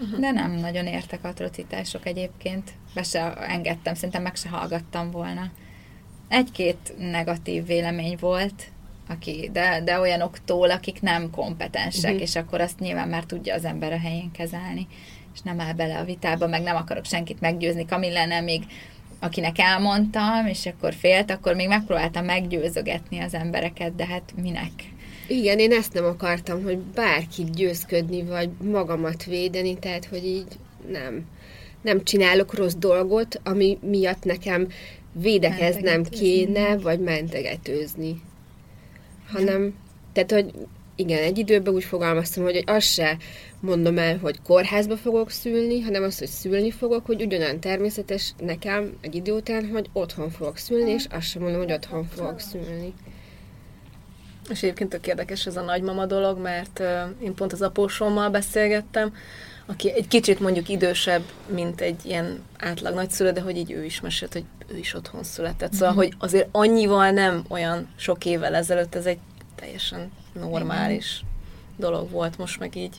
Uh-huh. De nem nagyon értek atrocitások egyébként. Be se engedtem, szerintem meg se hallgattam volna. Egy-két negatív vélemény volt, aki, de, de olyanoktól, akik nem kompetensek, uh-huh. és akkor azt nyilván már tudja az ember a helyén kezelni, és nem áll bele a vitába, meg nem akarok senkit meggyőzni. Kamillene még akinek elmondtam, és akkor félt, akkor még megpróbáltam meggyőzögetni az embereket, de hát minek? Igen, én ezt nem akartam, hogy bárkit győzködni, vagy magamat védeni, tehát, hogy így nem, nem csinálok rossz dolgot, ami miatt nekem védekeznem kéne, vagy mentegetőzni hanem, tehát, hogy igen, egy időben úgy fogalmaztam, hogy azt se mondom el, hogy kórházba fogok szülni, hanem azt, hogy szülni fogok, hogy ugyanolyan természetes nekem egy idő után, hogy otthon fogok szülni, és azt sem mondom, hogy otthon fogok szülni. És egyébként tök érdekes ez a nagymama dolog, mert én pont az apósommal beszélgettem, aki egy kicsit mondjuk idősebb, mint egy ilyen átlag nagyszülő, de hogy így ő is mesélt, hogy ő is otthon született. Szóval, mm-hmm. hogy azért annyival nem olyan sok évvel ezelőtt ez egy teljesen normális mm-hmm. dolog volt, most meg így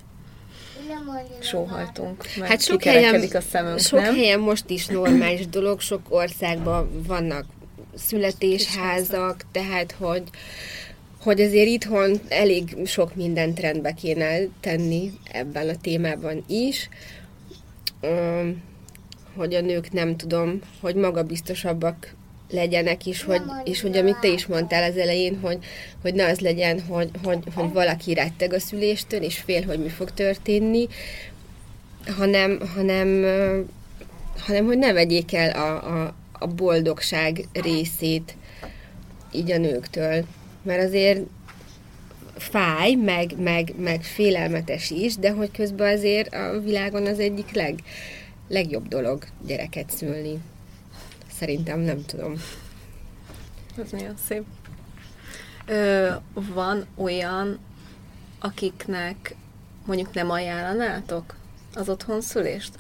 sóhajtunk, mert hát sok helyen, a szemünk, sok nem? helyen most is normális dolog, sok országban vannak születésházak, tehát hogy hogy azért itthon elég sok mindent rendbe kéne tenni ebben a témában is, hogy a nők nem tudom, hogy magabiztosabbak legyenek is, hogy, és hogy amit te is mondtál az elején, hogy, hogy ne az legyen, hogy, hogy, hogy valaki retteg a szüléstől, és fél, hogy mi fog történni, hanem, hanem, hanem hogy ne vegyék el a, a, a boldogság részét így a nőktől. Mert azért fáj, meg, meg, meg félelmetes is, de hogy közben azért a világon az egyik leg, legjobb dolog gyereket szülni. Szerintem nem tudom. Ez nagyon szép. Ö, van olyan, akiknek mondjuk nem ajánlanátok az otthon szülést?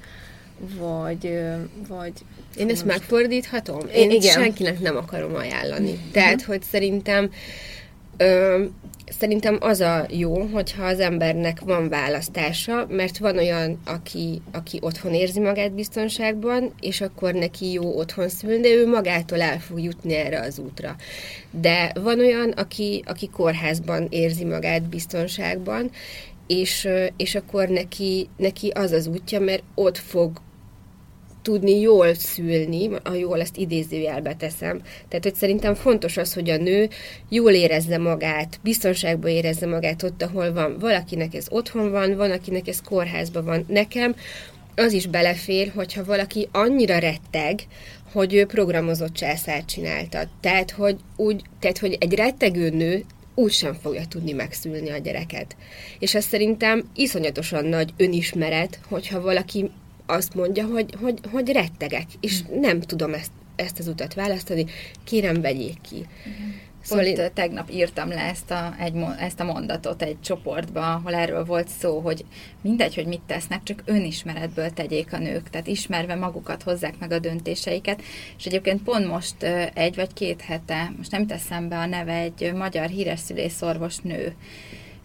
Vagy, vagy én ezt most... megfordíthatom? Én igen. senkinek nem akarom ajánlani. Mm-hmm. Tehát, hogy szerintem ö, Szerintem az a jó, hogyha az embernek van választása, mert van olyan, aki, aki otthon érzi magát biztonságban, és akkor neki jó otthon szülni, de ő magától el fog jutni erre az útra. De van olyan, aki, aki kórházban érzi magát biztonságban, és, és akkor neki, neki az az útja, mert ott fog tudni jól szülni, a jól ezt idézőjelbe teszem. Tehát, hogy szerintem fontos az, hogy a nő jól érezze magát, biztonságban érezze magát ott, ahol van. Valakinek ez otthon van, van, akinek ez kórházban van. Nekem az is belefér, hogyha valaki annyira retteg, hogy ő programozott császár csinálta. Tehát, hogy, úgy, tehát, hogy egy rettegő nő úgy sem fogja tudni megszülni a gyereket. És ez szerintem iszonyatosan nagy önismeret, hogyha valaki azt mondja, hogy, hogy, hogy rettegek, és mm. nem tudom ezt, ezt az utat választani, kérem, vegyék ki. Mm. Szóval Pont én... tegnap írtam le ezt a, egy, ezt a mondatot egy csoportba, ahol erről volt szó, hogy mindegy, hogy mit tesznek, csak önismeretből tegyék a nők, tehát ismerve magukat hozzák meg a döntéseiket, és egyébként pont most egy vagy két hete, most nem teszem be a neve, egy magyar híres szülészorvos nő,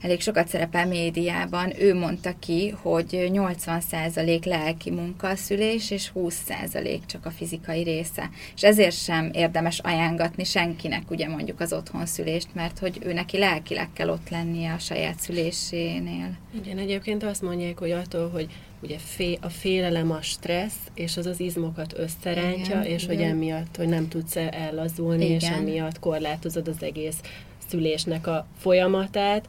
elég sokat szerepel médiában, ő mondta ki, hogy 80% lelki munka a szülés, és 20% csak a fizikai része. És ezért sem érdemes ajánlatni senkinek ugye mondjuk az otthon szülést, mert hogy ő neki lelkileg kell ott lennie a saját szülésénél. Igen, egyébként azt mondják, hogy attól, hogy ugye fé, a félelem a stressz, és az az izmokat összerántja, igen, és igen. hogy emiatt, hogy nem tudsz ellazulni, igen. és emiatt korlátozod az egész szülésnek a folyamatát,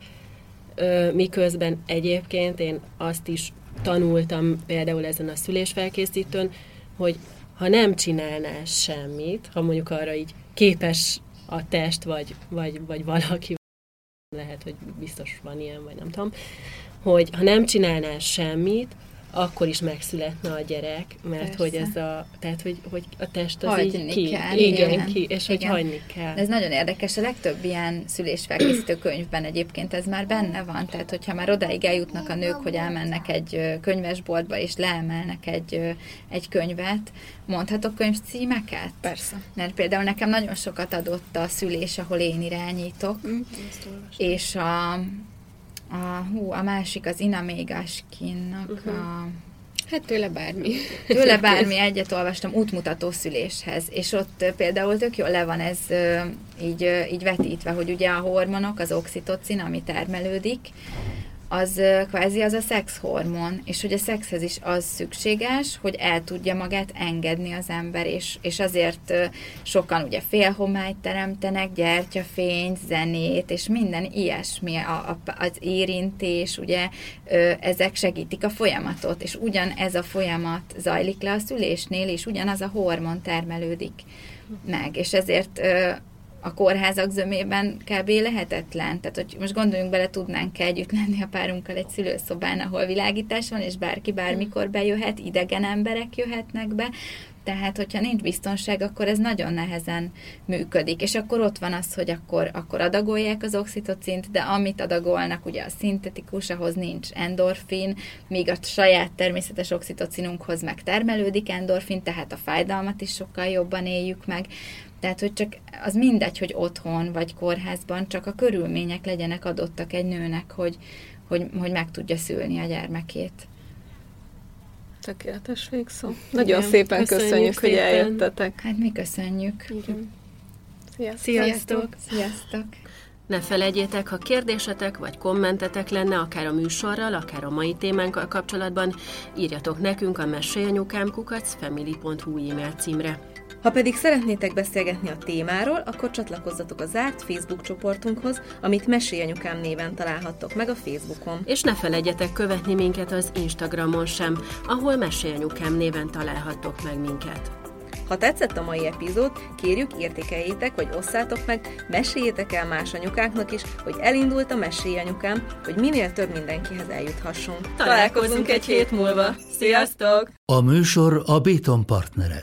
miközben egyébként én azt is tanultam például ezen a szülésfelkészítőn, hogy ha nem csinálnál semmit, ha mondjuk arra így képes a test, vagy, vagy, vagy valaki, lehet, hogy biztos van ilyen, vagy nem tudom, hogy ha nem csinálnál semmit, akkor is megszületne a gyerek, mert Persze. hogy ez a, tehát hogy, hogy a test az hagyni így ki, kell, igen, igen, ki, és igen. hogy hagyni kell. Ez nagyon érdekes, a legtöbb ilyen szülésfelkészítő könyvben egyébként ez már benne van, tehát hogyha már odáig eljutnak a nők, hogy elmennek egy könyvesboltba és leemelnek egy, egy könyvet, mondhatok könyvcímeket? Persze. Mert például nekem nagyon sokat adott a szülés, ahol én irányítok, mm, és a a, hú, a másik az Ina Mégaskinnak uh-huh. a... Hát tőle bármi. Tőle bármi, egyet olvastam, útmutató szüléshez, és ott például tök jól le van ez így, így vetítve, hogy ugye a hormonok, az oxitocin, ami termelődik, az kvázi az a szexhormon, és hogy a szexhez is az szükséges, hogy el tudja magát engedni az ember, és, és azért sokan ugye félhomályt teremtenek, gyertyafényt, zenét, és minden ilyesmi, a, a, az érintés, ugye ezek segítik a folyamatot, és ugyan ez a folyamat zajlik le a szülésnél, és ugyanaz a hormon termelődik meg, és ezért a kórházak zömében kb. lehetetlen. Tehát, hogy most gondoljunk bele, tudnánk -e együtt lenni a párunkkal egy szülőszobán, ahol világítás van, és bárki bármikor bejöhet, idegen emberek jöhetnek be, tehát, hogyha nincs biztonság, akkor ez nagyon nehezen működik. És akkor ott van az, hogy akkor, akkor adagolják az oxitocint, de amit adagolnak, ugye a szintetikus, ahhoz nincs endorfin, míg a saját természetes oxitocinunkhoz meg termelődik endorfin, tehát a fájdalmat is sokkal jobban éljük meg. Tehát, hogy csak az mindegy, hogy otthon vagy kórházban, csak a körülmények legyenek adottak egy nőnek, hogy, hogy, hogy meg tudja szülni a gyermekét. Tökéletes végszó. Nagyon Igen, szépen köszönjük, köszönjük szépen. hogy eljöttetek. Hát mi köszönjük. Igen. Sziasztok. Sziasztok. Sziasztok. Ne felejtjétek, ha kérdésetek vagy kommentetek lenne, akár a műsorral, akár a mai témánkkal kapcsolatban, írjatok nekünk a mesélyanyukám family.hu e-mail címre. Ha pedig szeretnétek beszélgetni a témáról, akkor csatlakozzatok a zárt Facebook csoportunkhoz, amit Mesélyanyukám néven találhattok meg a Facebookon. És ne felejtjetek követni minket az Instagramon sem, ahol Mesélyanyukám néven találhattok meg minket. Ha tetszett a mai epizód, kérjük értékeljétek, vagy osszátok meg, meséljétek el más anyukáknak is, hogy elindult a Mesélyanyukám, hogy minél több mindenkihez eljuthassunk. Találkozunk egy hét múlva. Sziasztok! A műsor a Béton partnere.